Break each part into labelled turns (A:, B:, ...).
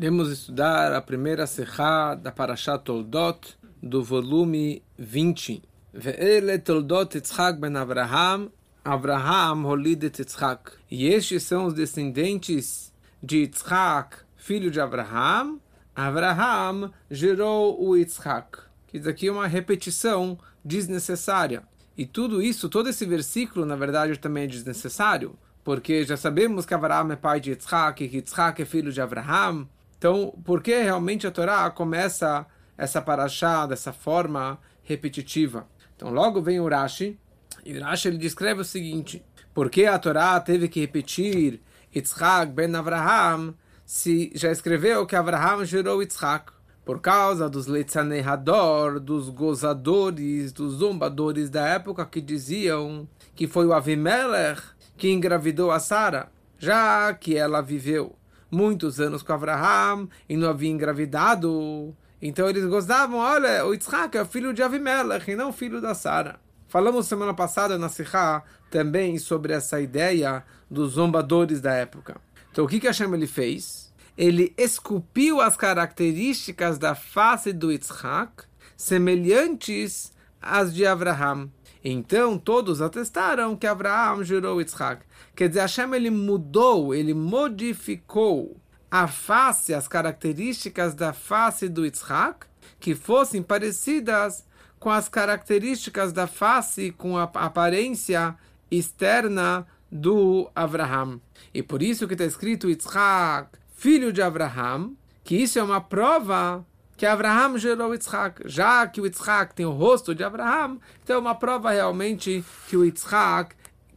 A: Iremos estudar a primeira serra da Parashat Toldot, do volume 20. Ve'ele Toldot Yitzhak ben Avraham, Avraham holidet Yitzhak. E estes são os descendentes de Yitzhak, filho de Avraham. Avraham gerou o Yitzhak. Que aqui é uma repetição desnecessária. E tudo isso, todo esse versículo, na verdade, também é desnecessário, porque já sabemos que Abraham é pai de Yitzhak, que Yitzhak é filho de Abraham. Então, por que realmente a Torá começa essa paraxá dessa forma repetitiva? Então, logo vem o Rashi, e o Rashi ele descreve o seguinte: por que a Torá teve que repetir Yitzhak ben Abraham se já escreveu que Abraham gerou Yitzhak? por causa dos Leitzanehador, dos gozadores, dos zombadores da época que diziam que foi o Avimelech que engravidou a Sara, já que ela viveu muitos anos com Abraham e não havia engravidado. Então eles gostavam, olha, o Yitzhak é filho de Avimelech e não filho da Sara. Falamos semana passada na Sihá também sobre essa ideia dos zombadores da época. Então o que, que Hashem ele fez? ele esculpiu as características da face do Yitzhak, semelhantes às de Abraham. Então todos atestaram que Abraham gerou Yitzhak. Quer dizer, Hashem ele mudou, ele modificou a face, as características da face do Yitzhak, que fossem parecidas com as características da face, com a aparência externa do Abraham. E por isso que está escrito Yitzhak filho de Abraham, que isso é uma prova que Abraham gerou Yitzhak. Já que o Yitzhak tem o rosto de Abraham, então é uma prova realmente que o Yitzhak,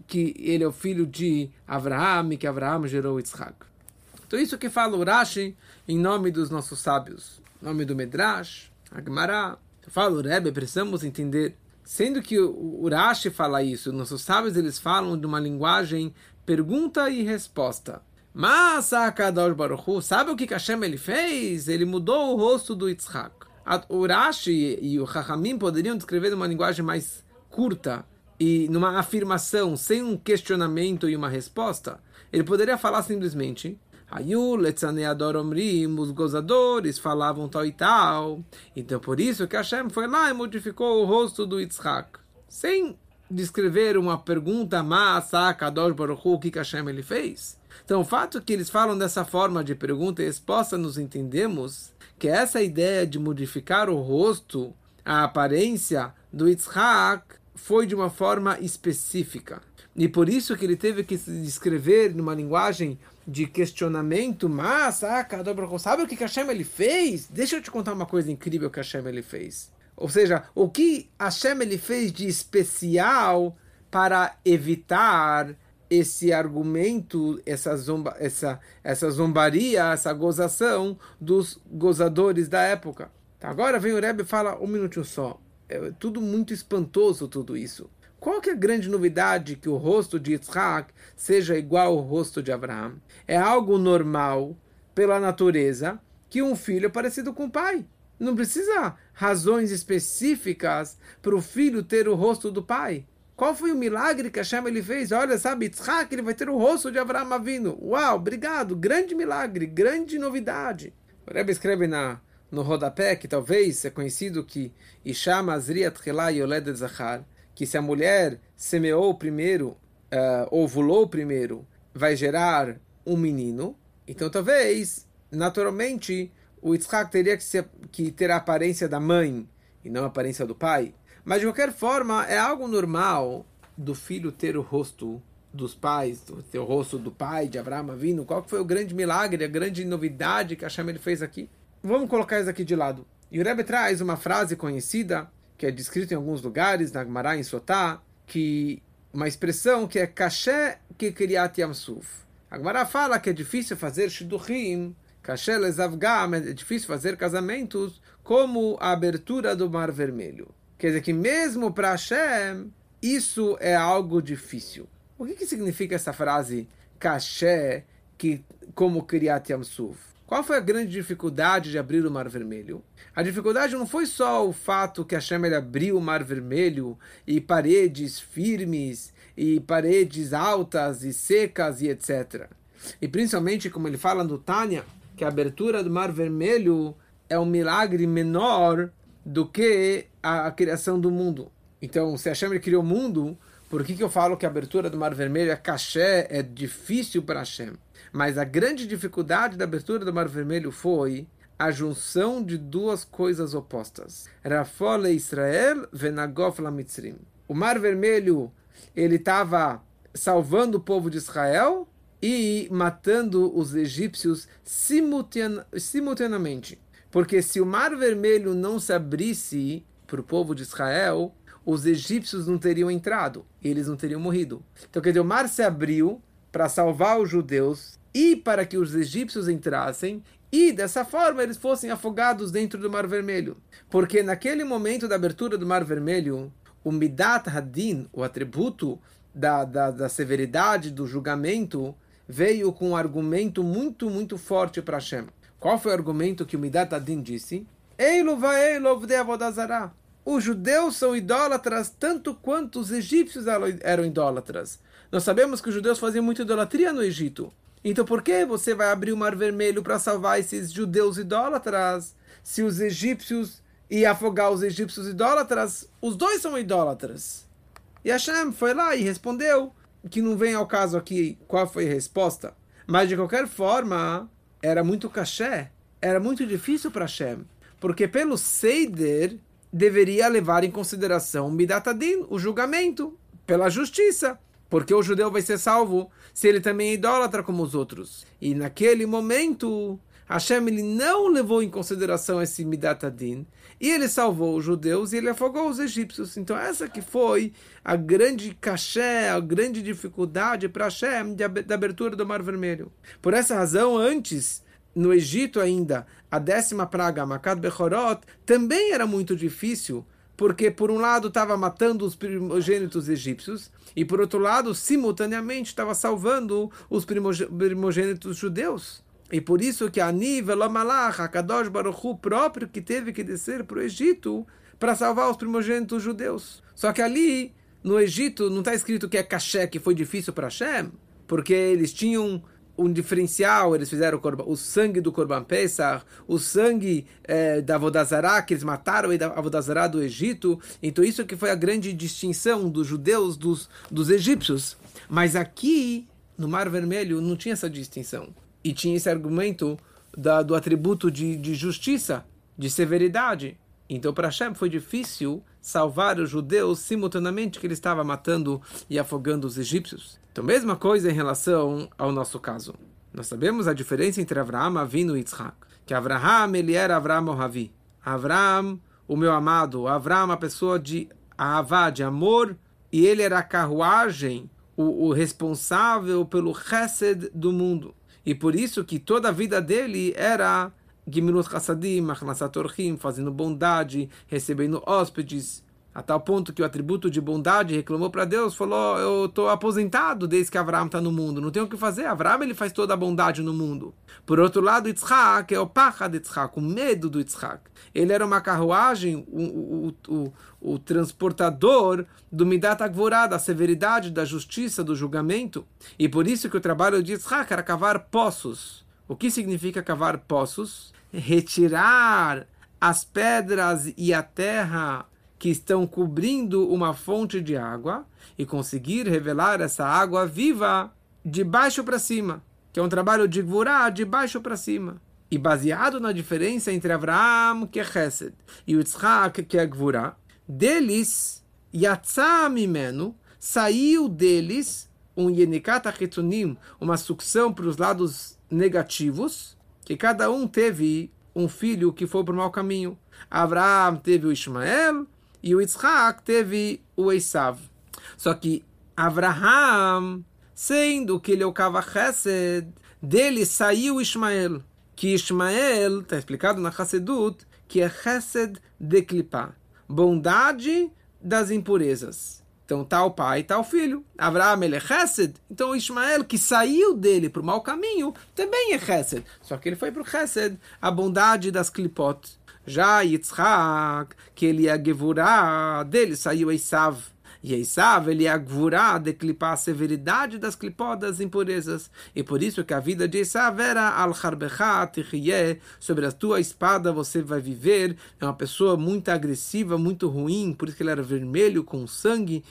A: que ele é o filho de Abraham e que Abraham gerou Yitzhak. Então isso que fala o Rashi em nome dos nossos sábios, em nome do Medrash, Agmará. Eu falo, Rebbe, precisamos entender, sendo que o Rashi fala isso, nossos sábios eles falam de uma linguagem pergunta e resposta. Mas a Kadosh Baruch sabe o que Hashem ele fez? Ele mudou o rosto do Yitzhak. O Rashi e o Chachamim poderiam descrever numa linguagem mais curta e numa afirmação, sem um questionamento e uma resposta. Ele poderia falar simplesmente Ayu, Letzaneador Omrim, os gozadores falavam tal e tal. Então por isso que Hashem foi lá e modificou o rosto do Yitzhak. Sem descrever uma pergunta, mas a Kadosh Baruch Hu, o que Hashem ele fez? Então, o fato que eles falam dessa forma de pergunta e resposta, nos entendemos que essa ideia de modificar o rosto, a aparência do Yitzhak, foi de uma forma específica. E por isso que ele teve que se descrever numa linguagem de questionamento, mas, ah, sabe o que Hashem ele fez? Deixa eu te contar uma coisa incrível que Hashem ele fez. Ou seja, o que Hashem ele fez de especial para evitar esse argumento, essa, zomba, essa, essa zombaria, essa gozação dos gozadores da época. Agora vem o Rebbe e fala um minutinho só. É tudo muito espantoso tudo isso. Qual que é a grande novidade que o rosto de Yitzhak seja igual ao rosto de Abraão? É algo normal, pela natureza, que um filho é parecido com o pai. Não precisa razões específicas para o filho ter o rosto do pai. Qual foi o milagre que Hashem ele fez? Olha, sabe, Yitzhak, ele vai ter o rosto de Avraham Avinu. Uau, obrigado, grande milagre, grande novidade. O Rebbe escreve na, no rodapé, que talvez é conhecido que Isha Mazriat Yoled Zachar, que se a mulher semeou primeiro, uh, ovulou primeiro, vai gerar um menino. Então talvez, naturalmente, o Yitzhak teria que, ser, que ter a aparência da mãe e não a aparência do pai. Mas de qualquer forma, é algo normal do filho ter o rosto dos pais, ter o rosto do pai de Abraão vindo. Qual foi o grande milagre, a grande novidade que Hashem ele fez aqui? Vamos colocar isso aqui de lado. E o Rebbe traz uma frase conhecida, que é descrita em alguns lugares, na Gemara, em Sotá, que uma expressão que é Kashe que Kriyat Yamsuf. A Gemara fala que é difícil fazer Shiduchim, Kashe Lezavgam, é difícil fazer casamentos, como a abertura do Mar Vermelho. Quer dizer que mesmo para Hashem, isso é algo difícil. O que, que significa essa frase, caché, que, como Kriyat Yamsuf? Qual foi a grande dificuldade de abrir o Mar Vermelho? A dificuldade não foi só o fato que Hashem ele abriu o Mar Vermelho e paredes firmes e paredes altas e secas e etc. E principalmente, como ele fala no Tânia, que a abertura do Mar Vermelho é um milagre menor do que a, criação do mundo. Então, se Hashem criou o mundo, por que, que eu falo que a abertura do Mar Vermelho é caché, é difícil para Hashem? Mas a grande dificuldade da abertura do Mar Vermelho foi a junção de duas coisas opostas. Rafol Israel venagof lamitzrim. O Mar Vermelho, ele estava salvando o povo de Israel e matando os egípcios simultaneamente. Porque se o Mar Vermelho não se abrisse para o povo de Israel, os egípcios não teriam entrado, eles não teriam morrido. Então, quer dizer, o mar se abriu para salvar os judeus e para que os egípcios entrassem e dessa forma eles fossem afogados dentro do Mar Vermelho. Porque naquele momento da abertura do Mar Vermelho, o Midat Hadin, o atributo da, da, da severidade, do julgamento, veio com um argumento muito, muito forte para Hashem. Qual foi o argumento que o Midat Hadin disse? Eilu vaeilu avodazara. Os judeus são idólatras tanto quanto os egípcios eram idólatras. Nós sabemos que os judeus faziam muita idolatria no Egito. Então por que você vai abrir o Mar Vermelho para salvar esses judeus idólatras? Se os egípcios e afogar os egípcios idólatras, os dois são idólatras. E Hashem foi lá e respondeu, que não vem ao caso aqui qual foi a resposta, mas de qualquer forma, era muito caché, era muito difícil para Hashem, porque pelo Seider deveria levar em consideração Midatadin, o julgamento, pela justiça, porque o judeu vai ser salvo se ele também é idólatra como os outros. E naquele momento, Hashem ele não levou em consideração esse Midatadin, e ele salvou os judeus e ele afogou os egípcios. Então essa que foi a grande caché, a grande dificuldade para Hashem da abertura do Mar Vermelho. Por essa razão, antes, no Egito ainda, a décima praga, Makad Bechorot, também era muito difícil, porque por um lado estava matando os primogênitos egípcios, e por outro lado, simultaneamente, estava salvando os primogênitos judeus. E por isso que Ani Velomalach, Kadosh Baruchu próprio, que teve que descer para o Egito para salvar os primogênitos judeus. Só que ali, no Egito, não está escrito que é caché, que foi difícil para Hashem, porque eles tinham um diferencial, eles fizeram o, o sangue do Korban Pesach, o sangue é, da Vodazará, que eles mataram a Vodazará do Egito. Então isso que foi a grande distinção dos judeus dos, dos egípcios. Mas aqui, no Mar Vermelho, não tinha essa distinção e tinha esse argumento da, do atributo de, de justiça, de severidade. Então, para Hashem foi difícil salvar os judeus simultaneamente que ele estava matando e afogando os egípcios. Então, mesma coisa em relação ao nosso caso. Nós sabemos a diferença entre Avraham, Avinu e Yitzhak. Que Avraham, ele era Avraham o Havi. Avraham, o meu amado. Avraham, a pessoa de Avá, de amor. E ele era a carruagem, o, o responsável pelo chesed do mundo. E por isso que toda a vida dele era Gimilut Chassadim, Achnasat Orchim, fazendo bondade, recebendo hóspedes, a tal ponto que o atributo de bondade reclamou para Deus, falou: Eu estou aposentado desde que Abraão está no mundo, não tenho o que fazer. Abraão ele faz toda a bondade no mundo. Por outro lado, Yitzhak é o pacha de Yitzhak, o medo do Yitzhak. Ele era uma carruagem, o, o, o, o transportador do Midat Agvorá, da severidade, da justiça, do julgamento. E por isso que o trabalho de Yitzhak era cavar poços. O que significa cavar poços? Retirar as pedras e a terra que estão cobrindo uma fonte de água e conseguir revelar essa água viva de baixo para cima, que é um trabalho de Gvurá de baixo para cima. E baseado na diferença entre Avraham, que é Chesed, e Yitzhak, que é Gvurá, deles, Yatzah Mimenu, saiu deles um Yenikat Achetunim, uma sucção para os lados negativos, que cada um teve um filho que foi para o mau caminho. Avraham teve o Ismael, e o Yitzhak teve o Esav. Só que Abraham, sendo que ele é o Chesed, dele saiu Ismael. Que Ismael, está explicado na Chassedut, que é Chesed de Klipá. Bondade das impurezas. Então tá o pai, tá o filho. Abraham ele é Chesed. Então Ismael, que saiu dele para o mau caminho, também é Chesed. Só que ele foi para o Chesed, a bondade das Klipot. Já Yitzhak, que ele é Gevurah, dele saiu Esav. E Esav, ele é agvurá de clipar a severidade das clipodas impurezas. E por isso que a vida de Esav era al sobre a tua espada você vai viver. É uma pessoa muito agressiva, muito ruim, por isso que ele era vermelho com sangue.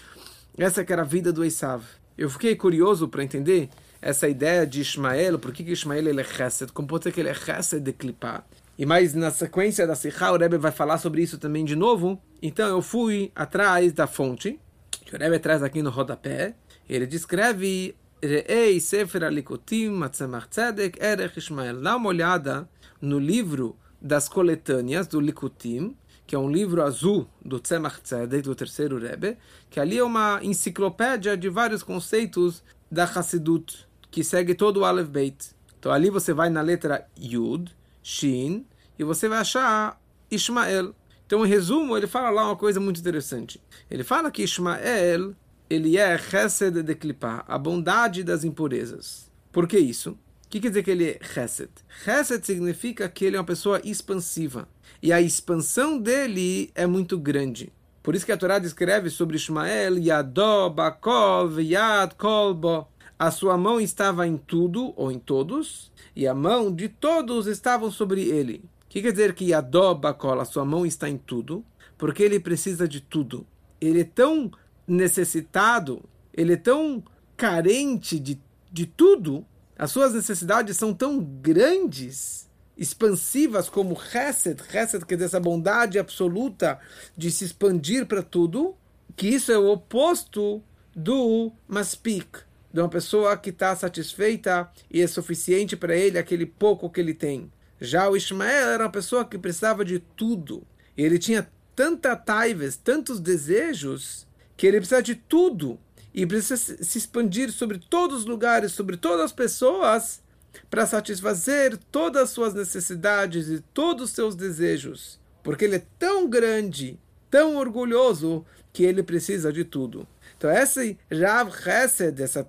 A: Essa que era a vida do Esav. Eu fiquei curioso para entender essa ideia de Ismael, por que Ismael ele é chesed, como pode ser que ele é chesed de clipar. E mais na sequência da Sikha, o Rebbe vai falar sobre isso também de novo. Então eu fui atrás da fonte, que o Rebbe traz aqui no rodapé. Ele descreve Re'ei Sefer Alikotim Tzedek Erech Ishmael. Dá uma olhada no livro das coletâneas do Likutim, que é um livro azul do Tzemach Tzedek, do terceiro Rebbe, que ali é uma enciclopédia de vários conceitos da Hassidut, que segue todo o Aleph Beit. Então ali você vai na letra Yud, Shin, e você vai achar Ismael. Então, em resumo, ele fala lá uma coisa muito interessante. Ele fala que Ismael, ele é Chesed de Klipá, a bondade das impurezas. Por que isso? O que quer dizer que ele é Chesed? Chesed significa que ele é uma pessoa expansiva. E a expansão dele é muito grande. Por isso que a Torá descreve sobre Ismael, Yadó, Bakol, Yad, Kolbo. A sua mão estava em tudo, ou em todos, e a mão de todos estavam sobre ele. O que quer dizer que Yadó, Bakol, a sua mão está em tudo? Porque ele precisa de tudo. Ele é tão necessitado, ele é tão carente de, de tudo, as suas necessidades são tão grandes expansivas como Chesed, Chesed quer dizer essa bondade absoluta de se expandir para tudo, que isso é o oposto do Maspik, de uma pessoa que está satisfeita e é suficiente para ele aquele pouco que ele tem. Já o Ismael era uma pessoa que precisava de tudo. E ele tinha tanta taives, tantos desejos, que ele precisa de tudo. E precisa se expandir sobre todos os lugares, sobre todas as pessoas, para satisfazer todas as suas necessidades e todos os seus desejos, porque ele é tão grande, tão orgulhoso, que ele precisa de tudo. Então, esse Rav Chesed, essa,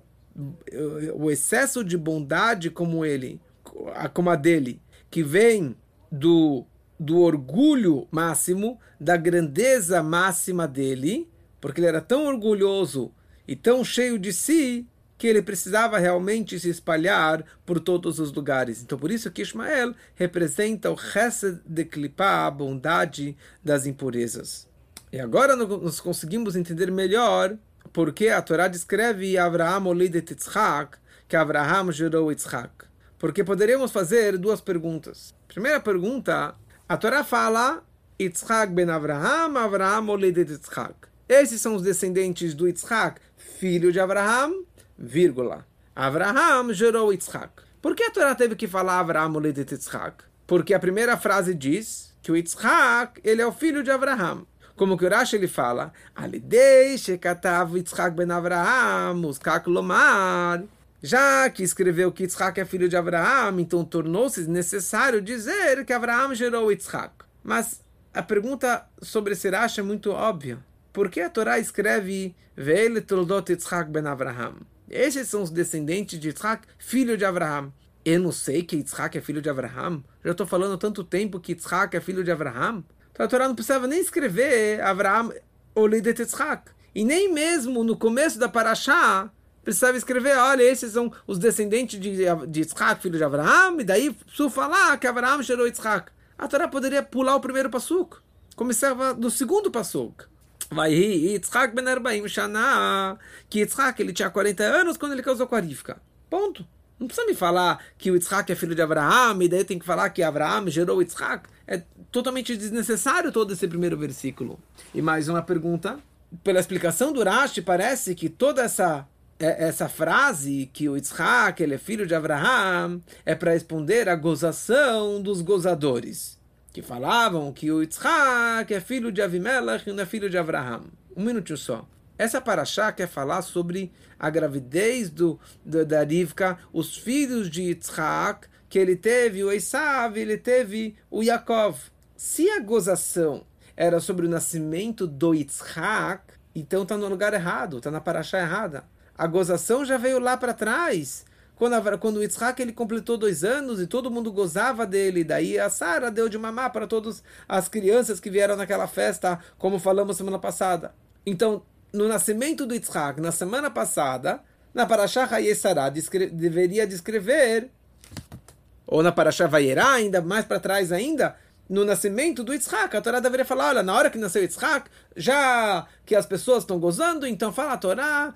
A: o excesso de bondade como ele, como a dele, que vem do, do orgulho máximo, da grandeza máxima dele, porque ele era tão orgulhoso e tão cheio de si, que ele precisava realmente se espalhar por todos os lugares. Então, por isso que Ismael representa o Chesed de Klipá, a bondade das impurezas. E agora nós conseguimos entender melhor porque a Torá descreve Abraham Olidet Yitzhak, que Abraham gerou Yitzhak. Porque poderíamos fazer duas perguntas. Primeira pergunta, a Torá fala Yitzhak ben Abraham, Abraham Olidet Yitzhak. Esses são os descendentes do Yitzhak, filho de Abraham, vírgula. Abraham gerou Yitzhak. Por que a Torá teve que falar Abraham Uledet Yitzhak? Porque a primeira frase diz que o Yitzhak ele é o filho de Abraham. Como que o Rashi ele fala, ben Abraham, uskak lomar. Já que escreveu que Yitzhak é filho de Abraham, então tornou-se necessário dizer que Abraham gerou Yitzhak. Mas a pergunta sobre esse Rashi é muito óbvia. Por que a Torá escreve Ve'ele toldot Yitzhak ben Abraham? Esses são os descendentes de Yitzhak, filho de Abraham. Eu não sei que Yitzhak é filho de Abraham. Já estou falando há tanto tempo que Yitzhak é filho de Abraham. Então a Torá não precisava nem escrever Abraham Olidet Yitzhak. E nem mesmo no começo da Parashá precisava escrever, olha, esses são os descendentes de, de Yitzhak, filho de Abraham, e daí preciso falar que Abraham gerou Yitzhak. A Torá poderia pular o primeiro passuco. Começava do segundo passuco. Vai Yitzhak ben Arbaim Shana. Que Yitzhak ele tinha 40 anos quando ele casou com a Rivka. Ponto. Não precisa me falar que o Yitzhak é filho de Abraham, e daí tem que falar que Abraham gerou Yitzhak. É totalmente desnecessário todo esse primeiro versículo. E mais uma pergunta. Pela explicação do Rashi, parece que toda essa é, essa frase que o Yitzhak ele é filho de Abraham é para responder à gozação dos gozadores que falavam que o Yitzhak é filho de Avimelech e não é filho de Abraham. Um minutinho só. Essa paraxá quer falar sobre a gravidez do, do, da Rivka, os filhos de Yitzhak, que ele teve o Esav, ele teve o Yaakov. Se a gozação era sobre o nascimento do Yitzhak, então está no lugar errado, está na paraxá errada. A gozação já veio lá para trás quando, quando o Yitzhak ele completou dois anos e todo mundo gozava dele, daí a Sara deu de mamar para todas as crianças que vieram naquela festa, como falamos semana passada. Então, no nascimento do Yitzhak, na semana passada, na Parashah Hayesará, descre deveria descrever, ou na Parashah Vayerá, ainda mais para trás ainda, no nascimento do Yitzhak, a Torá deveria falar, olha, na hora que nasceu Yitzhak, já que as pessoas estão gozando, então fala a Torá,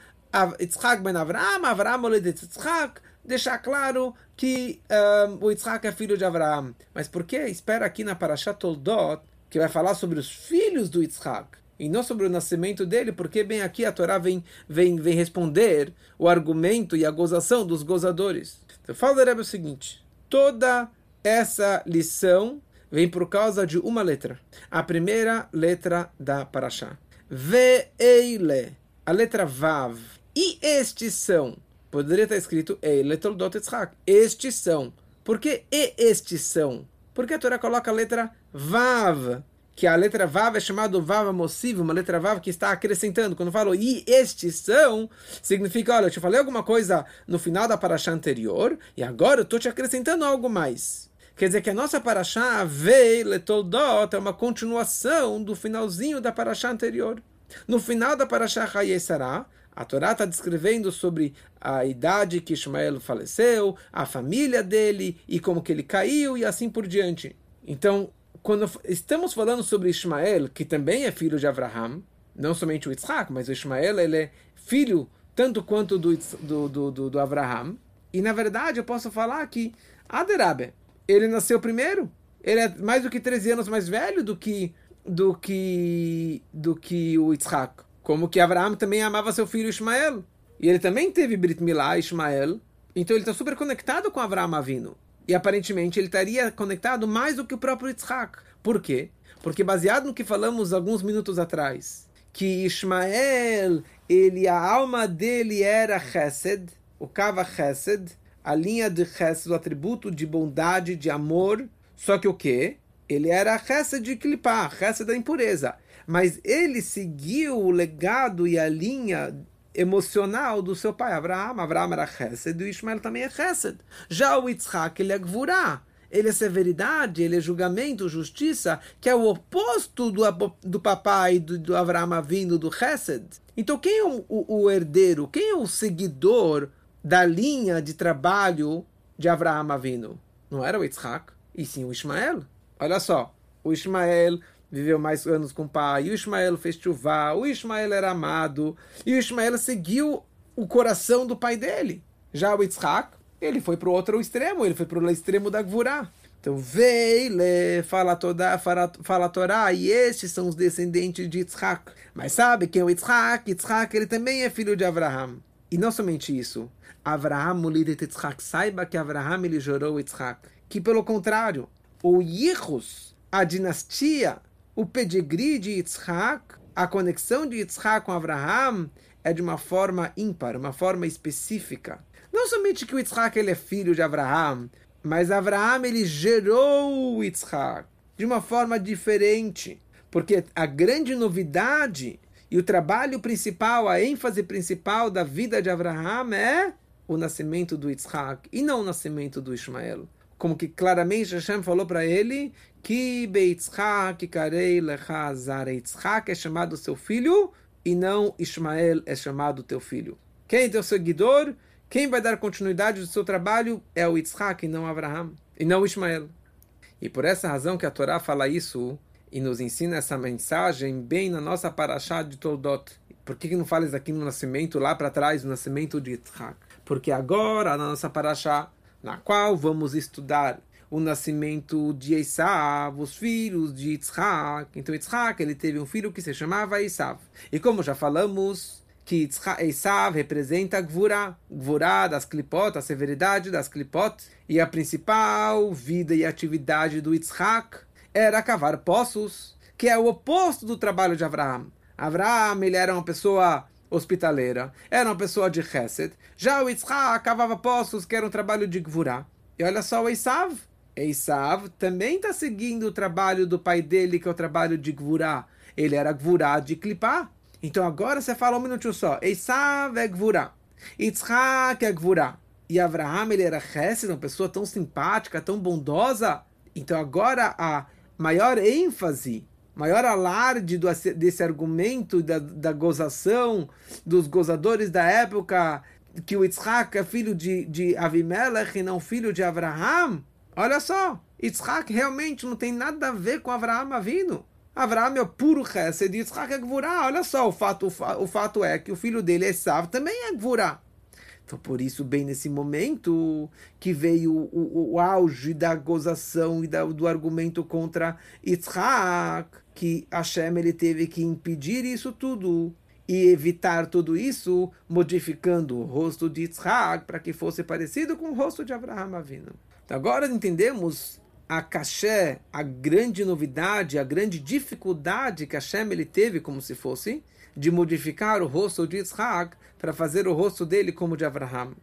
A: Yitzhak ben Avraham, Avraham oledet Yitzhak, deixar claro que um, o Yitzhak é filho de Avraham. Mas por que espera aqui na Parashat Toldot, que vai falar sobre os filhos do Yitzhak, e não sobre o nascimento dele, porque bem aqui a Torá vem, vem, vem responder o argumento e a gozação dos gozadores. Então fala o seguinte, toda essa lição vem por causa de uma letra. A primeira letra da Parashá. Ve'eile. A letra Vav. E estes são. Poderia estar escrito Eile Toldot Yitzhak. Estes são. Por que e estes são? Porque a Torá coloca a letra Vav. Que a letra Vav é chamada Vav Mossivo, uma letra Vav que está acrescentando. Quando falo e estes são, significa, olha, eu te falei alguma coisa no final da paraxá anterior, e agora eu estou te acrescentando algo mais. Quer dizer que a nossa paraxá, Vei Letoldot, é uma continuação do finalzinho da paraxá anterior. No final da paraxá Hayesará, a Torá está descrevendo sobre a idade que Ismael faleceu, a família dele e como que ele caiu e assim por diante. Então, quando estamos falando sobre Ismael, que também é filho de Abraham, não somente o Isaac, mas o Ismael ele é filho tanto quanto do, do, do, do, do Abraham. E na verdade eu posso falar que Aderabe, ele nasceu primeiro. Ele é mais do que 13 anos mais velho do que do que do que o Isaac. Como que Abraão também amava seu filho Ismael. E ele também teve Brit Milá, Ismael. Então ele está super conectado com Abraão Avino. E aparentemente ele estaria conectado mais do que o próprio Isaac. Por quê? Porque baseado no que falamos alguns minutos atrás, que Ismael, ele a alma dele era Chesed, o Kava Chesed, a linha de Chesed, o atributo de bondade, de amor. Só que o quê? Ele era Chesed de Klipá, Chesed da impureza. Mas ele seguiu o legado e a linha emocional do seu pai, Abraão. Abraão era Chesed e o Ismael também é Chesed. Já o Yitzhak, ele é Gvurá. Ele é severidade, ele é julgamento, justiça, que é o oposto do, do papai do, do Abraão vindo do Chesed. Então, quem é o, o, o herdeiro? Quem é o seguidor da linha de trabalho de Abraão Avino. Não era o Yitzhak, e sim o Ismael. Olha só, o Ismael viveu mais anos com o pai, o Ismael fez chuvá, o Ismael era amado, e o Ismael seguiu o coração do pai dele. Já o Yitzhak, ele foi para o outro extremo, ele foi para o extremo da Gvurá. Então, Veile, fala, toda, fala, fala Torá, e estes são os descendentes de Yitzhak. Mas sabe quem é o Yitzhak? Yitzhak, ele também é filho de Abraham. E não somente isso. Avraham Mulidet Yitzhak. Saiba que Avraham ele gerou Yitzhak. Que pelo contrário, o Yichus, a dinastia, o pedigree de Yitzhak, a conexão de Yitzhak com Avraham é de uma forma ímpar, uma forma específica. Não somente que o Yitzhak ele é filho de Avraham, mas Avraham ele gerou o Yitzhak de uma forma diferente. Porque a grande novidade e o trabalho principal, a ênfase principal da vida de Avraham é o nascimento do Yitzhak e não o nascimento do Ismael. Como que claramente Hashem falou para ele que Beitzhak karei lecha Yitzhak é chamado seu filho e não Ismael é chamado teu filho. Quem é teu seguidor? Quem vai dar continuidade do seu trabalho é o Yitzhak e não Abraham, e não Ismael. E por essa razão que a Torá fala isso e nos ensina essa mensagem bem na nossa paraxá de Toldot. Por que, que não fala isso aqui no nascimento, lá para trás, no nascimento de Yitzhak? porque agora na nossa paraxá, na qual vamos estudar o nascimento de Esav, os filhos de Yitzhak. Então Yitzhak ele teve um filho que se chamava Esav. E como já falamos, que Esav representa Gvurá, Gvurá das Klipot, a severidade das Klipot, e a principal vida e atividade do Yitzhak era cavar poços, que é o oposto do trabalho de Abraão. Abraão ele era uma pessoa hospitaleira, era uma pessoa de Chesed. Já o Yitzhak cavava poços, que era um trabalho de Gvurá. E olha só o Esav. Esav também está seguindo o trabalho do pai dele, que é o trabalho de Gvurá. Ele era Gvurá de Klipá. Então agora você fala um minutinho só. Esav é Gvurá. Yitzhak é Gvurá. E Abraham, ele era Chesed, uma pessoa tão simpática, tão bondosa. Então agora a maior ênfase maior alarde do, desse argumento da, da gozação dos gozadores da época que o Yitzhak é filho de, de Avimelech e não filho de Abraham. Olha só, Yitzhak realmente não tem nada a ver com Abraham Avino. Abraham é o puro Chesed e Yitzhak é Gvurah. Olha só, o fato, o, fato é que o filho dele, Esav, também é Gvurah. Então, por isso, bem nesse momento que veio o, o, o auge da gozação e da, do argumento contra Yitzhak, que Hashem ele teve que impedir isso tudo e evitar tudo isso, modificando o rosto de Yitzhak para que fosse parecido com o rosto de Abraham Avinu. Então, agora entendemos a caché, a grande novidade, a grande dificuldade que Hashem ele teve como se fosse de modificar o rosto de Yitzhak para fazer o rosto dele como de Abraham.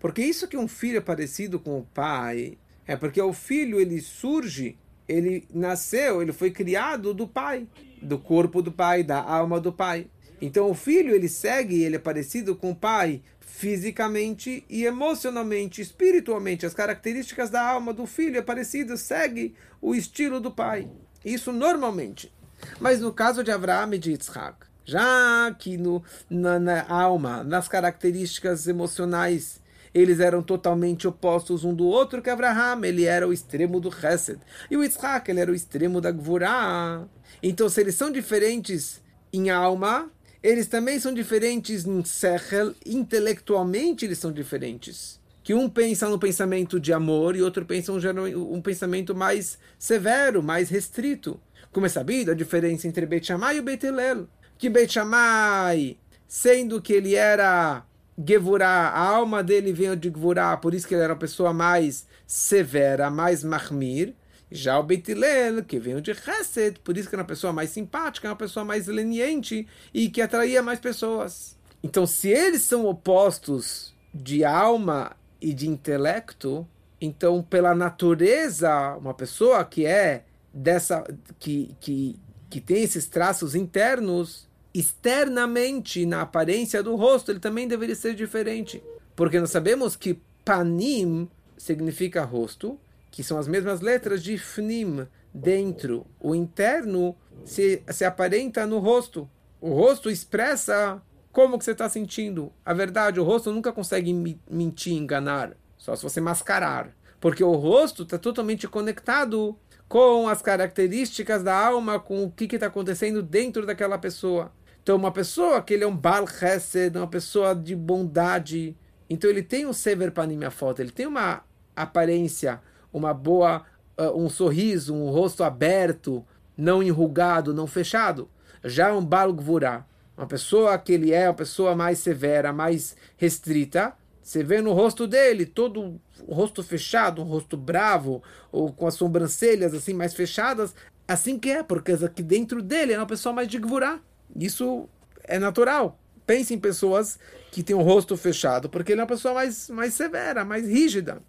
A: Porque isso que um filho é parecido com o pai é porque o filho ele surge, ele nasceu, ele foi criado do pai, do corpo do pai, da alma do pai. Então o filho ele segue, ele é parecido com o pai fisicamente e emocionalmente, espiritualmente. As características da alma do filho é parecido, segue o estilo do pai. Isso normalmente. Mas no caso de Abraham e de Yitzhak, já que no, na, na alma, nas características emocionais, eles eram totalmente opostos um do outro, que Abraham, ele era o extremo do Chesed. E o Yitzhak, ele era o extremo da Gvurah. Então, se eles são diferentes em alma, eles também são diferentes em Sechel, intelectualmente eles são diferentes. Que um pensa no pensamento de amor e outro pensa um, um pensamento mais severo, mais restrito. Como é sabido, a diferença entre Beit Shammai e Beit Hillel que Beit Shammai, sendo que ele era Gevurah, a alma dele veio de Gevurah, por isso que ele era uma pessoa mais severa, mais mahmir. Já o Beit Hillel, que veio de Chesed, por isso que era uma pessoa mais simpática, uma pessoa mais leniente e que atraía mais pessoas. Então, se eles são opostos de alma e de intelecto, então, pela natureza, uma pessoa que é dessa que, que que tem esses traços internos, externamente, na aparência do rosto, ele também deveria ser diferente. Porque nós sabemos que panim significa rosto, que são as mesmas letras de fnim, dentro. O interno se, se aparenta no rosto. O rosto expressa como que você está sentindo. A verdade, o rosto nunca consegue mentir, enganar, só se você mascarar. Porque o rosto está totalmente conectado com as características da alma, com o que está acontecendo dentro daquela pessoa. Então, uma pessoa que ele é um Bal Chesed, uma pessoa de bondade, então ele tem um Sever Panim foto, ele tem uma aparência, uma boa, uh, um sorriso, um rosto aberto, não enrugado, não fechado. Já um Bal Gvura, uma pessoa que ele é uma pessoa mais severa, mais restrita, você vê no rosto dele todo o rosto fechado, um rosto bravo, ou com as sobrancelhas assim mais fechadas. Assim que é, porque aqui dentro dele é uma pessoa mais de gvurá. Isso é natural. Pense em pessoas que têm o rosto fechado, porque ele é uma pessoa mais, mais severa, mais rígida.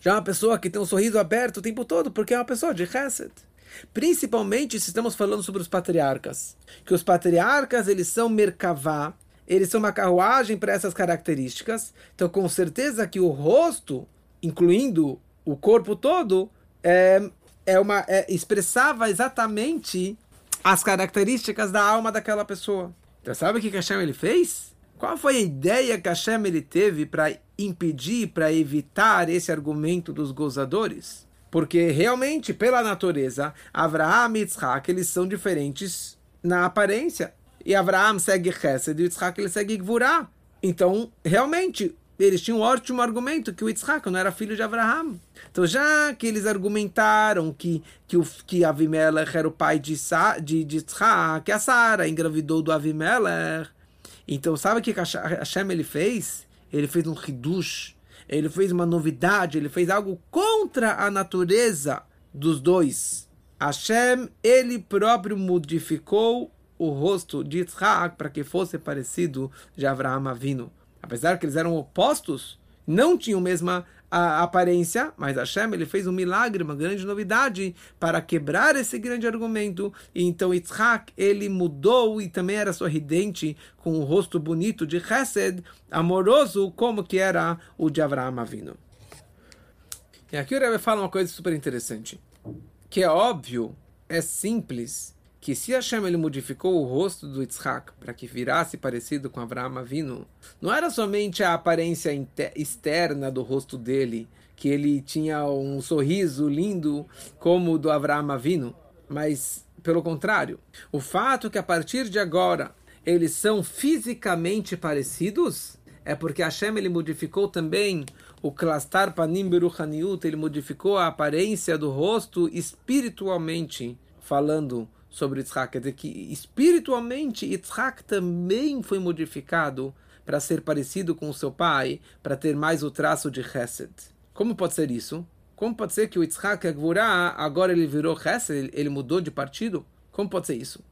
A: Já uma pessoa que tem um sorriso aberto o tempo todo, porque é uma pessoa de chesed. Principalmente se estamos falando sobre os patriarcas. Que os patriarcas, eles são merkavá, eles são uma carruagem para essas características. Então, com certeza que o rosto, incluindo o corpo todo, é, é uma, é, expressava exatamente as características da alma daquela pessoa. Então, sabe o que Hashem ele fez? Qual foi a ideia que Hashem ele teve para impedir, para evitar esse argumento dos gozadores? Porque realmente, pela natureza, Avraham e Yitzhak, eles são diferentes na aparência e Abraão segue Chesed e Yitzhak ele segue Gvurah. Então, realmente, eles tinham um ótimo argumento que o Yitzhak não era filho de Abraham. Então, já que eles argumentaram que, que, o, que Avimelech era o pai de, Sa, de, de que a Sara engravidou do Avimelech, então sabe o que Hashem ele fez? Ele fez um hidush, ele fez uma novidade, ele fez algo contra a natureza dos dois. Hashem, ele próprio modificou o rosto de Yitzhak para que fosse parecido de Avraham Avinu. Apesar que eles eram opostos, não tinham a mesma a aparência, mas Hashem ele fez um milagre, uma grande novidade para quebrar esse grande argumento. E então Yitzhak ele mudou e também era sorridente, com um rosto bonito de Chesed, amoroso, como que era o de Avraham Avinu. E aqui o Rebbe fala uma coisa super interessante, que é óbvio, é simples, que se Hashem ele modificou o rosto do Yitzhak para que virasse parecido com Abraham Avinu, não era somente a aparência externa do rosto dele, que ele tinha um sorriso lindo como o do Abraham Avinu, mas pelo contrário, o fato que a partir de agora eles são fisicamente parecidos é porque Hashem ele modificou também o Klastar Panim Beruchaniut, ele modificou a aparência do rosto espiritualmente falando sobre Yitzhak. Quer dizer que espiritualmente Yitzhak também foi modificado para ser parecido com o seu pai, para ter mais o traço de Chesed. Como pode ser isso? Como pode ser que o Yitzhak Agvurah, agora ele virou Chesed, ele mudou de partido? Como pode ser isso?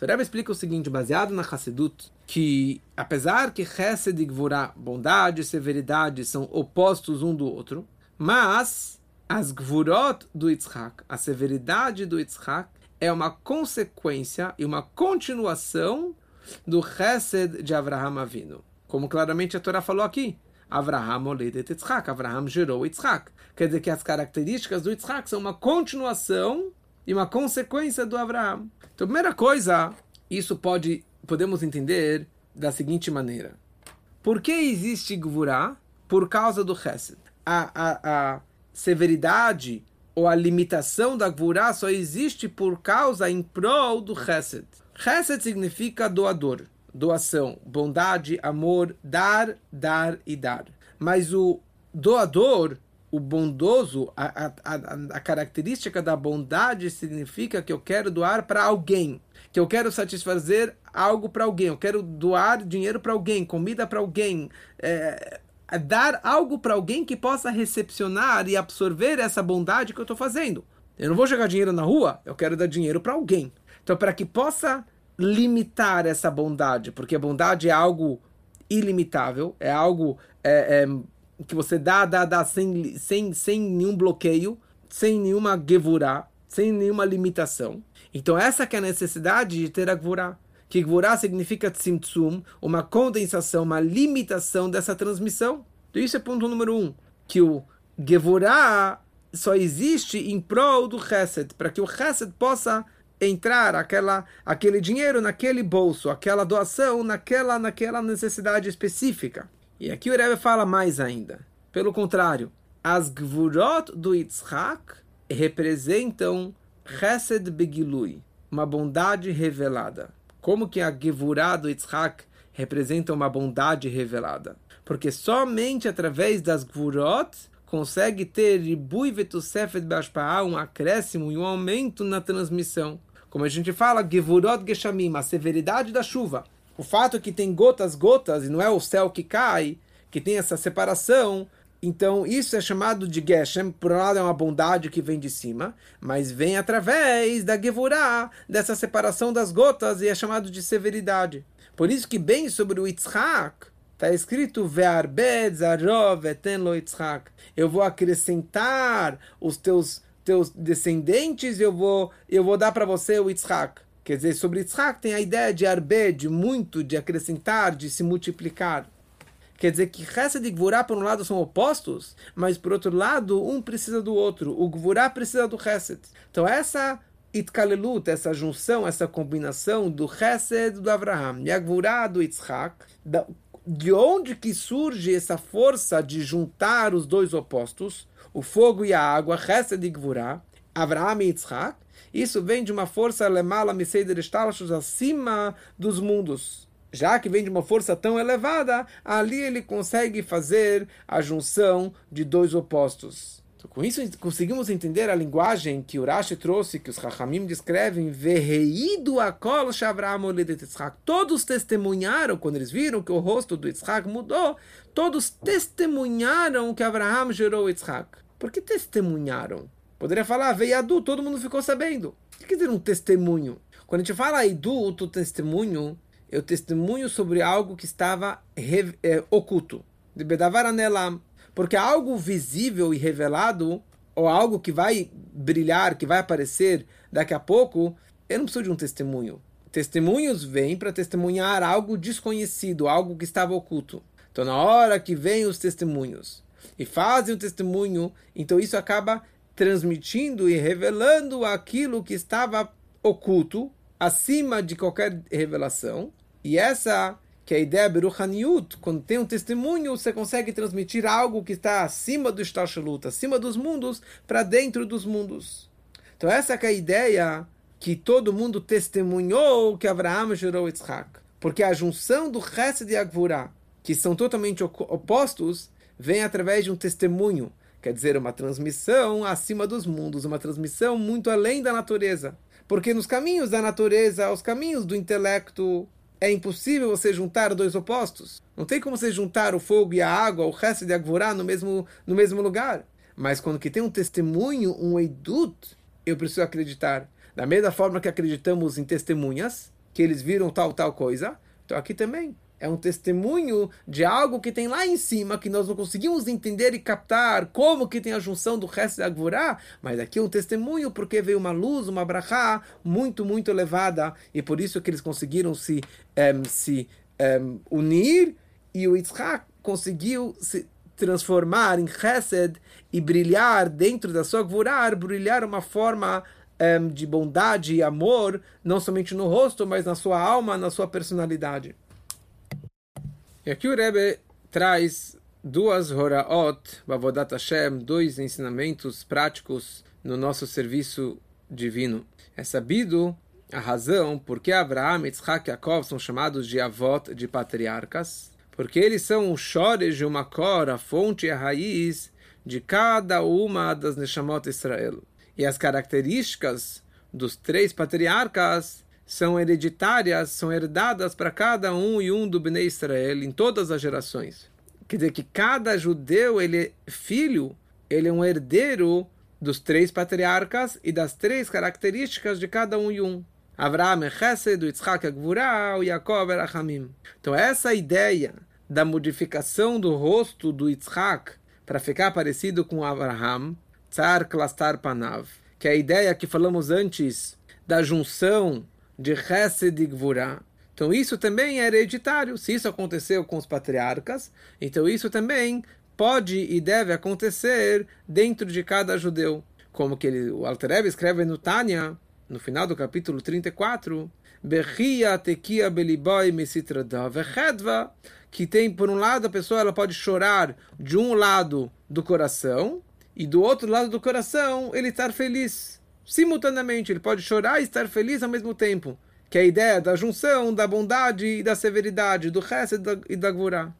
A: O Rebbe explica o seguinte, baseado na Hassedut, que apesar que Chesed e Gvurah, bondade e severidade, são opostos um do outro, mas as Gvurot do Yitzhak, a severidade do Yitzhak, é uma consequência e uma continuação do Chesed de Avraham Avinu. Como claramente a Torá falou aqui. Avraham oledet Yitzhak. Avraham gerou Yitzhak. Quer dizer que as características do Yitzhak são uma continuação e uma consequência do Avraham. Então, primeira coisa, isso pode podemos entender da seguinte maneira. Por que existe Gvurah? Por causa do Chesed. A, a, a severidade ou a limitação da Gvurah só existe por causa em prol do Chesed. Chesed significa doador, doação, bondade, amor, dar, dar e dar. Mas o doador, o bondoso, a, a, a, a característica da bondade significa que eu quero doar para alguém, que eu quero satisfazer algo para alguém, eu quero doar dinheiro para alguém, comida para alguém, é, dar algo para alguém que possa recepcionar e absorver essa bondade que eu estou fazendo. Eu não vou jogar dinheiro na rua, eu quero dar dinheiro para alguém. Então, para que possa limitar essa bondade, porque a bondade é algo ilimitável, é algo é, é, que você dá, dá, dá sem, sem, sem nenhum bloqueio, sem nenhuma gevurá, sem nenhuma limitação. Então, essa que é a necessidade de ter a gevurá que Gvorá significa tzimtzum, uma condensação, uma limitação dessa transmissão. Então isso é ponto número um, que o Gevorá só existe em prol do Chesed, para que o Chesed possa entrar aquela, aquele dinheiro naquele bolso, aquela doação naquela, naquela necessidade específica. E aqui o Rebbe fala mais ainda. Pelo contrário, as Gvurot do Yitzhak representam Chesed Begilui, uma bondade revelada. Como que a Gevurah do Yitzhak representa uma bondade revelada? Porque somente através das Gvurot consegue ter Ribui Vetusefet Bashpa'a, um acréscimo e um aumento na transmissão. Como a gente fala, Gevurot Geshamim, a severidade da chuva. O fato que tem gotas, gotas, e não é o céu que cai, que tem essa separação, então, isso é chamado de Geshem. Por um lado, é uma bondade que vem de cima, mas vem através da Gevurah, dessa separação das gotas, e é chamado de severidade. Por isso que, bem sobre o Yitzhak, está escrito. Eu vou acrescentar os teus, teus descendentes, eu vou, eu vou dar para você o Yitzhak. Quer dizer, sobre Yitzhak tem a ideia de arbed, de muito, de acrescentar, de se multiplicar. Quer dizer que Hesed e Gvurá, por um lado, são opostos, mas por outro lado, um precisa do outro. O Gvurá precisa do Hesed. Então, essa Itkalelut, essa junção, essa combinação do Hesed do Abraham e a Gvurá do Yitzhak, de onde que surge essa força de juntar os dois opostos, o fogo e a água, Hesed e Gvurá, Abraham e Yitzhak, isso vem de uma força lemala miseider acima dos mundos já que vem de uma força tão elevada, ali ele consegue fazer a junção de dois opostos. Então, com isso, conseguimos entender a linguagem que Urashi trouxe, que os Chachamim descrevem, Verreido akol Todos testemunharam, quando eles viram que o rosto do Yitzhak mudou, todos testemunharam que Abraham gerou Yitzhak. Por que testemunharam? Poderia falar, veiadu, todo mundo ficou sabendo. O que quer dizer um testemunho? Quando a gente fala idu, o testemunho, eu testemunho sobre algo que estava é, oculto. Porque algo visível e revelado, ou algo que vai brilhar, que vai aparecer daqui a pouco, eu não preciso de um testemunho. Testemunhos vêm para testemunhar algo desconhecido, algo que estava oculto. Então, na hora que vêm os testemunhos e fazem o testemunho, então isso acaba transmitindo e revelando aquilo que estava oculto, acima de qualquer revelação. E essa que é a ideia Beruchaniut, quando tem um testemunho, você consegue transmitir algo que está acima do Shtalshalut, acima dos mundos, para dentro dos mundos. Então essa é a ideia que todo mundo testemunhou que Abraão gerou Yitzhak. Porque a junção do Chesed e Agvurah, que são totalmente opostos, vem através de um testemunho. Quer dizer, uma transmissão acima dos mundos, uma transmissão muito além da natureza. Porque nos caminhos da natureza, os caminhos do intelecto, é impossível você juntar dois opostos. Não tem como você juntar o fogo e a água, o resto de Agvorá, no mesmo, no mesmo lugar. Mas quando que tem um testemunho, um eidut, eu preciso acreditar. Da mesma forma que acreditamos em testemunhas, que eles viram tal, tal coisa, então aqui também é um testemunho de algo que tem lá em cima, que nós não conseguimos entender e captar como que tem a junção do resto da Agvorá, mas aqui é um testemunho porque veio uma luz, uma brachá muito, muito elevada, e por isso que eles conseguiram se, um, se um, unir, e o Yitzhak conseguiu se transformar em Chesed e brilhar dentro da sua Gvorá, brilhar uma forma um, de bondade e amor, não somente no rosto, mas na sua alma, na sua personalidade. E aqui o Rebbe traz duas Horaot, Bavodat Hashem, dois ensinamentos práticos no nosso serviço divino. É sabido a razão por que Abraham, Yitzhak e Yaakov são chamados de avot, de patriarcas, porque eles são o chores de uma cor, a fonte e a raiz de cada uma das Neshamot Israel. E as características dos três patriarcas são hereditárias, são herdadas para cada um e um do Bnei Israel em todas as gerações. Quer dizer que cada judeu, ele é filho, ele é um herdeiro dos três patriarcas e das três características de cada um e um. Avraham é Chesed, Yitzhak é o Yaakov é Rachamim. Então essa ideia da modificação do rosto do Yitzhak para ficar parecido com Abraham, Tsar Klastar Panav, que é a ideia que falamos antes da junção de Chesed e Gvurah. Então isso também é hereditário. Se isso aconteceu com os patriarcas, então isso também pode e deve acontecer dentro de cada judeu. Como que ele, o Alter escreve no Tânia, no final do capítulo 34, Bechia tekia beliboy vechedva, que tem, por um lado, a pessoa ela pode chorar de um lado do coração, e do outro lado do coração ele estar feliz simultaneamente. Ele pode chorar e estar feliz ao mesmo tempo. Que é a ideia da junção, da bondade e da severidade, do Chesed e da Gvurah.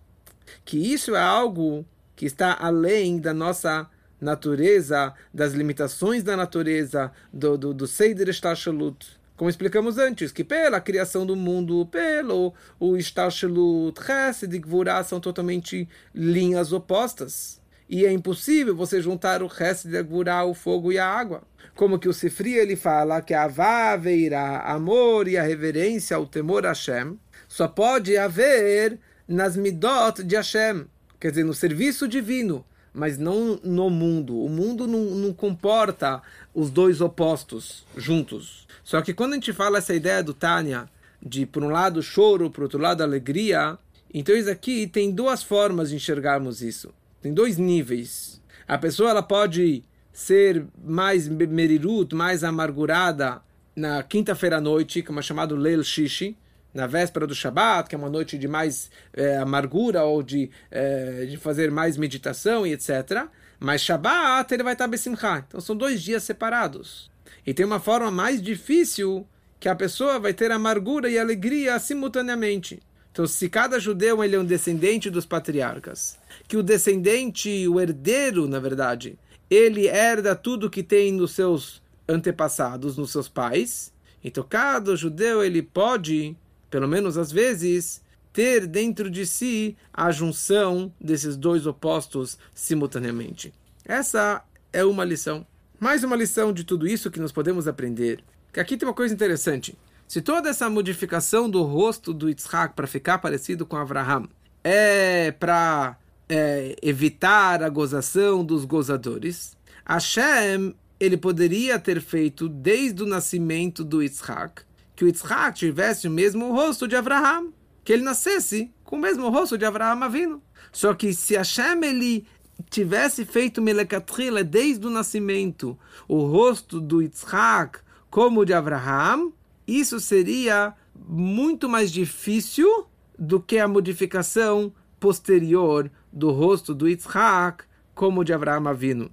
A: Que isso é algo que está além da nossa natureza, das limitações da natureza, do, do, do Seider Estashalut. Como explicamos antes, que pela criação do mundo, pelo o Estashalut, Chesed e Gvurah são totalmente linhas opostas. E é impossível você juntar o resto de Gvurah, o fogo e a água. Como que o Sifri ele fala que a vaveira, amor e a reverência, o temor a Hashem, só pode haver nas midot de Hashem, quer dizer, no serviço divino, mas não no mundo. O mundo não, não comporta os dois opostos juntos. Só que quando a gente fala essa ideia do Tânia, de por um lado choro, por outro lado alegria, então isso aqui tem duas formas de enxergarmos isso. Tem dois níveis. A pessoa ela pode ser mais merirut, mais amargurada na quinta-feira à noite, como é chamado Leil Shishi, na véspera do Shabat, que é uma noite de mais é, amargura ou de, é, de fazer mais meditação e etc. Mas Shabat ele vai estar besimcha. Então são dois dias separados. E tem uma forma mais difícil que a pessoa vai ter amargura e alegria simultaneamente. Então, se cada judeu ele é um descendente dos patriarcas, que o descendente, o herdeiro, na verdade, ele herda tudo que tem nos seus antepassados, nos seus pais. Então, cada judeu ele pode, pelo menos às vezes, ter dentro de si a junção desses dois opostos simultaneamente. Essa é uma lição. Mais uma lição de tudo isso que nós podemos aprender. Que aqui tem uma coisa interessante. Se toda essa modificação do rosto do Yitzhak para ficar parecido com Abraham é para é, evitar a gozação dos gozadores, Hashem ele poderia ter feito desde o nascimento do Yitzhak que o Yitzhak tivesse o mesmo rosto de Abraham, que ele nascesse com o mesmo rosto de Abraham Avino. Só que se Hashem ele tivesse feito Melekatrila desde o nascimento o rosto do Yitzhak como o de Abraham, isso seria muito mais difícil do que a modificação posterior do rosto do Yitzhak como de Avraham Avinu.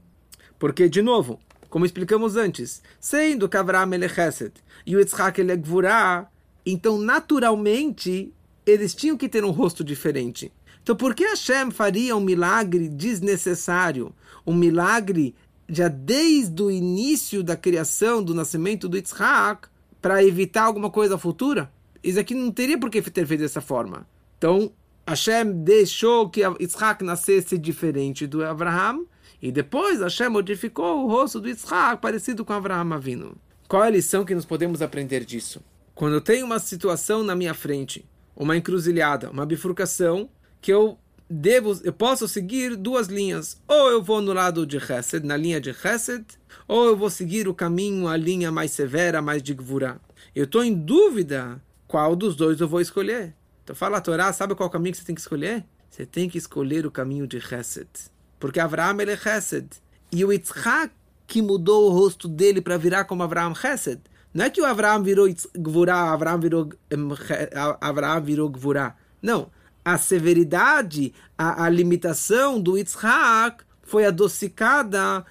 A: Porque, de novo, como explicamos antes, sendo que Avraham ele é e o Yitzhak ele é então naturalmente eles tinham que ter um rosto diferente. Então por que Hashem faria um milagre desnecessário? Um milagre já desde o início da criação, do nascimento do Yitzhak, para evitar alguma coisa futura? Isso aqui não teria por que ter feito dessa forma. Então, Hashem deixou que Yitzhak nascesse diferente do Abraham, e depois Hashem modificou o rosto do Yitzhak parecido com Abraham Avinu. Qual é a lição que nós podemos aprender disso? Quando eu tenho uma situação na minha frente, uma encruzilhada, uma bifurcação, que eu devo, eu posso seguir duas linhas. Ou eu vou no lado de Chesed, na linha de Chesed, ou eu vou seguir o caminho, a linha mais severa, mais de Gvurah. Eu estou em dúvida qual dos dois eu vou escolher. Então fala a Torá, sabe qual caminho que você tem que escolher? Você tem que escolher o caminho de Chesed. Porque Avraham ele é Chesed. E o Yitzhak que mudou o rosto dele para virar como Avraham Chesed. Não é que o Avraham virou Gvurah, Avraham virou, Avraham virou Gvurah. Não a severidade, a, a limitação do Yitzhak foi adocicada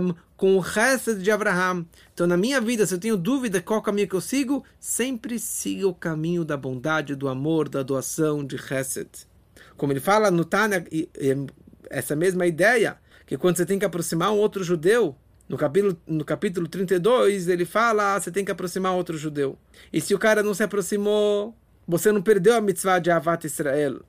A: um, com o resto de Abraham. Então, na minha vida, se eu tenho dúvida qual caminho que eu sigo, sempre siga o caminho da bondade, do amor, da doação, de Chesed. Como ele fala no Tânia, essa mesma ideia, que quando você tem que aproximar um outro judeu, no capítulo, no capítulo 32, ele fala, ah, você tem que aproximar outro judeu. E se o cara não se aproximou, você não perdeu a mitzvah de Avat Israel.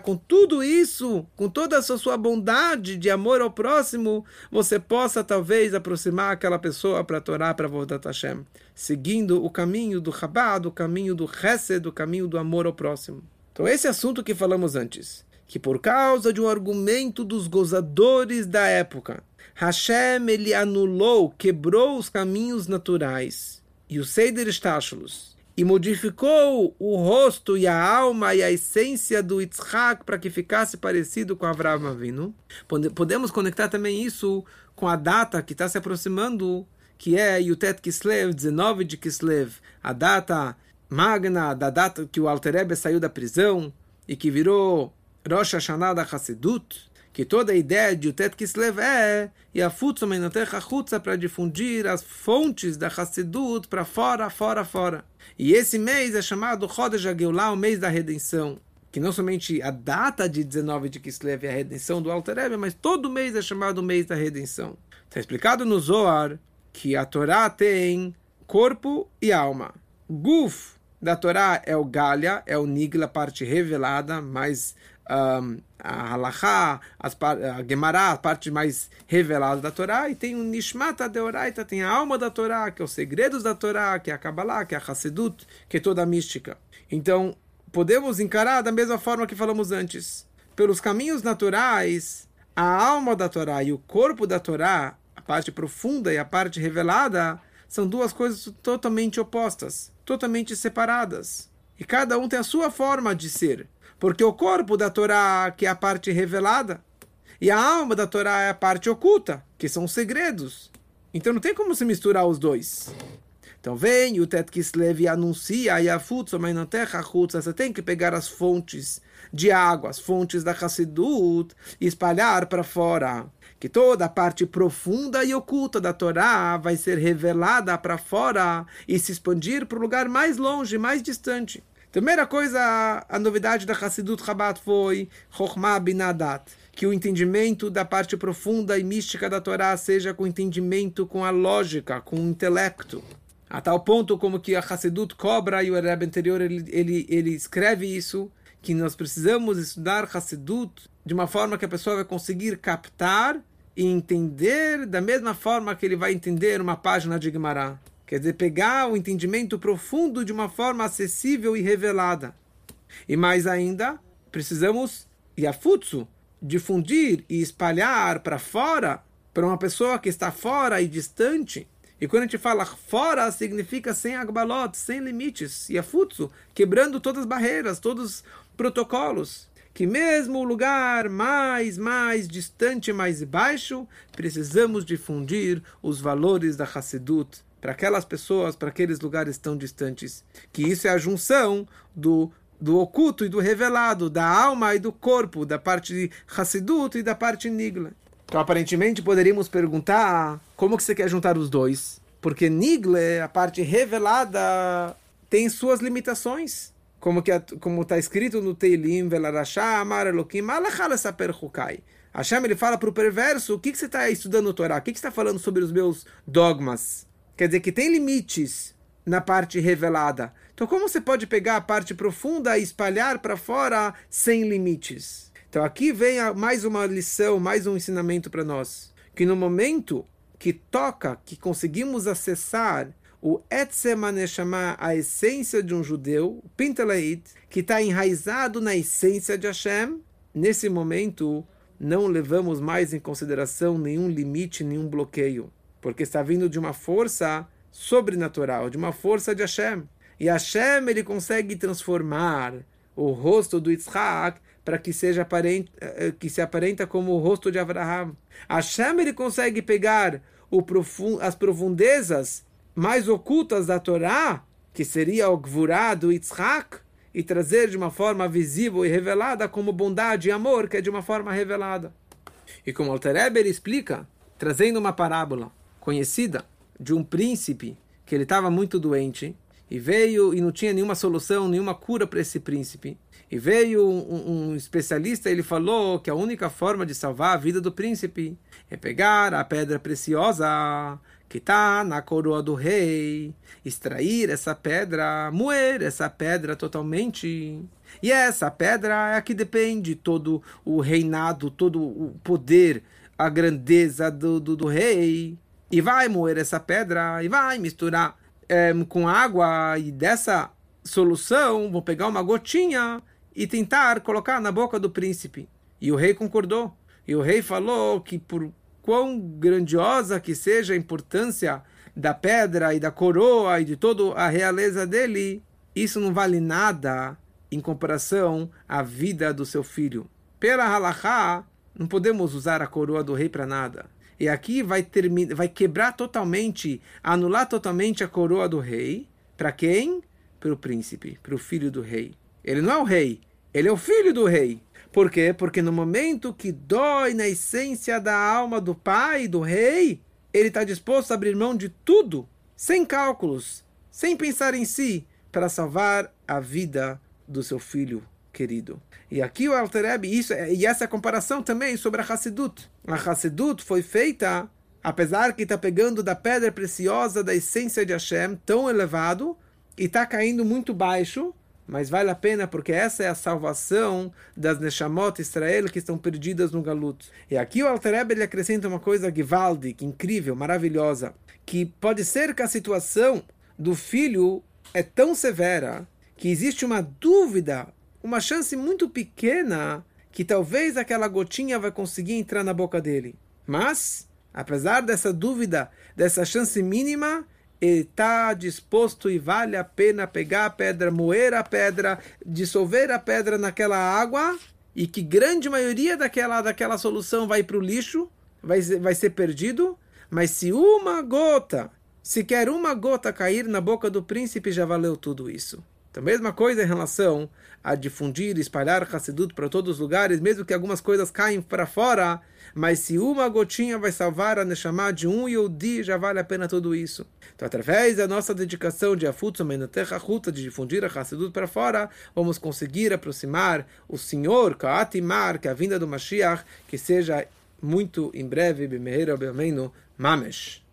A: Com tudo isso, com toda essa sua bondade de amor ao próximo, você possa talvez aproximar aquela pessoa para Torá, para Vodat Hashem, seguindo o caminho do Chabad, o caminho do Chesed, o caminho do amor ao próximo. Então, esse assunto que falamos antes, que por causa de um argumento dos gozadores da época, Hashem ele anulou, quebrou os caminhos naturais e o Seider Stashulus e modificou o rosto e a alma e a essência do Yitzhak para que ficasse parecido com Avraham Avinu. Podemos conectar também isso com a data que está se aproximando, que é Yutet Kislev, 19 de Kislev, a data magna da data que o Alter Rebbe saiu da prisão e que virou Rosh Hashanah da que toda a ideia de Utet Kislev é e a Futsa Chutza para difundir as fontes da Hassidut para fora, fora, fora. E esse mês é chamado Chodesh HaGeulah, o mês da redenção. Que não somente a data de 19 de Kislev é a redenção do Alter Rebbe, mas todo mês é chamado o mês da redenção. Está explicado no Zohar que a Torá tem corpo e alma. Guf da Torá é o Galha, é o Nigla, parte revelada, mais um, a Halachá, a Gemara, a parte mais revelada da Torá, e tem o Nishmata Deoraita, tem a alma da Torá, que é os segredos da Torá, que é a Kabbalah, que é a Hassedut, que é toda a mística. Então, podemos encarar da mesma forma que falamos antes. Pelos caminhos naturais, a alma da Torá e o corpo da Torá, a parte profunda e a parte revelada, são duas coisas totalmente opostas, totalmente separadas. E cada um tem a sua forma de ser. Porque o corpo da Torá, que é a parte revelada, e a alma da Torá é a parte oculta, que são os segredos. Então não tem como se misturar os dois. Então vem o Tet Kislev e anuncia Yafut, mas na terra você tem que pegar as fontes de água, as fontes da Hassidut, e espalhar para fora. Que toda a parte profunda e oculta da Torá vai ser revelada para fora e se expandir para o lugar mais longe, mais distante. Primeira coisa, a novidade da Hassidut Rabat foi Chokhmah Binadat, que o entendimento da parte profunda e mística da Torá seja com entendimento, com a lógica, com o intelecto. A tal ponto como que a Hassidut cobra, e o Rebbe anterior ele, ele, ele escreve isso, que nós precisamos estudar Hassidut de uma forma que a pessoa vai conseguir captar e entender da mesma forma que ele vai entender uma página de Gemara. Quer dizer, pegar o entendimento profundo de uma forma acessível e revelada. E mais ainda, precisamos, Yafutsu, difundir e espalhar para fora, para uma pessoa que está fora e distante. E quando a gente fala fora, significa sem agbalot, sem limites. Yafutsu, quebrando todas as barreiras, todos os protocolos. que mesmo o lugar mais, mais distante, mais baixo, precisamos difundir os valores da Hassidut para aquelas pessoas, para aqueles lugares tão distantes. Que isso é a junção do do oculto e do revelado, da alma e do corpo, da parte de Hassidut e da parte Nigla. Então, aparentemente, poderíamos perguntar como que você quer juntar os dois? Porque Nigle, a parte revelada, tem suas limitações. Como que como está escrito no Teilim, Velarashá, Amar Elohim, Alachal Saper Hukai. Hashem ele fala para o perverso: o que, que você está estudando no Torá? O que, que você está falando sobre os meus dogmas? Quer dizer que tem limites na parte revelada. Então, como você pode pegar a parte profunda e espalhar para fora sem limites? Então, aqui vem mais uma lição, mais um ensinamento para nós. Que no momento que toca, que conseguimos acessar o Etzema Neshama, a essência de um judeu, o Pinteleit, que está enraizado na essência de Hashem, nesse momento não levamos mais em consideração nenhum limite, nenhum bloqueio, porque está vindo de uma força sobrenatural, de uma força de Hashem. E Hashem ele consegue transformar o rosto do Yitzhak para que seja aparente, eh, que se aparenta como o rosto de Abraham. Hashem ele consegue pegar profund, as profundezas mais ocultas da Torá, que seria o Gvurá do Yitzhak, e trazer de uma forma visível e revelada como bondade e amor, que é de uma forma revelada. E como Alter Eber explica, trazendo uma parábola conhecida de um príncipe que ele estava muito doente e veio e não tinha nenhuma solução, nenhuma cura para esse príncipe. E veio um, um, especialista, ele falou que a única forma de salvar a vida do príncipe é pegar a pedra preciosa que está na coroa do rei, extrair essa pedra, moer essa pedra totalmente. E essa pedra é a que depende todo o reinado, todo o poder, a grandeza do, do, do rei. E vai moer essa pedra e vai misturar é, com água e dessa solução, vou pegar uma gotinha e tentar colocar na boca do príncipe. E o rei concordou. E o rei falou que por quão grandiosa que seja a importância da pedra e da coroa e de toda a realeza dele, isso não vale nada em comparação à vida do seu filho. Pela halachá, não podemos usar a coroa do rei para nada. E aqui vai, terminar, vai quebrar totalmente, anular totalmente a coroa do rei. Para quem? Para o príncipe, para o filho do rei. Ele não é o rei, ele é o filho do rei. Por quê? Porque no momento que dói na essência da alma do pai, do rei, ele está disposto a abrir mão de tudo, sem cálculos, sem pensar em si, para salvar a vida do seu filho querido. E aqui o Alter isso, e essa comparação também sobre a Hassidut. A Hassidut foi feita, apesar que está pegando da pedra preciosa da essência de Hashem, tão elevado, e está caindo muito baixo, mas vale a pena porque essa é a salvação das Neshamot Israel que estão perdidas no Galut. E aqui o Alter ele acrescenta uma coisa Givaldi, incrível, maravilhosa, que pode ser que a situação do filho é tão severa que existe uma dúvida uma chance muito pequena que talvez aquela gotinha vai conseguir entrar na boca dele. Mas, apesar dessa dúvida, dessa chance mínima, ele está disposto e vale a pena pegar a pedra, moer a pedra, dissolver a pedra naquela água e que grande maioria daquela, daquela solução vai para o lixo, vai, vai ser perdido. Mas se uma gota, sequer uma gota cair na boca do príncipe, já valeu tudo isso. Então, mesma coisa em relação a difundir, espalhar Hassidut para todos os lugares, mesmo que algumas coisas caem para fora, mas se uma gotinha vai salvar a Neshama de um Yodi, já vale a pena tudo isso. Então, através da nossa dedicação de Afutsu Menotecha Ruta, de difundir a Hassidut para fora, vamos conseguir aproximar o Senhor, Kaatimar, que é a vinda do Mashiach, que seja muito em breve, Bimeher Mamesh.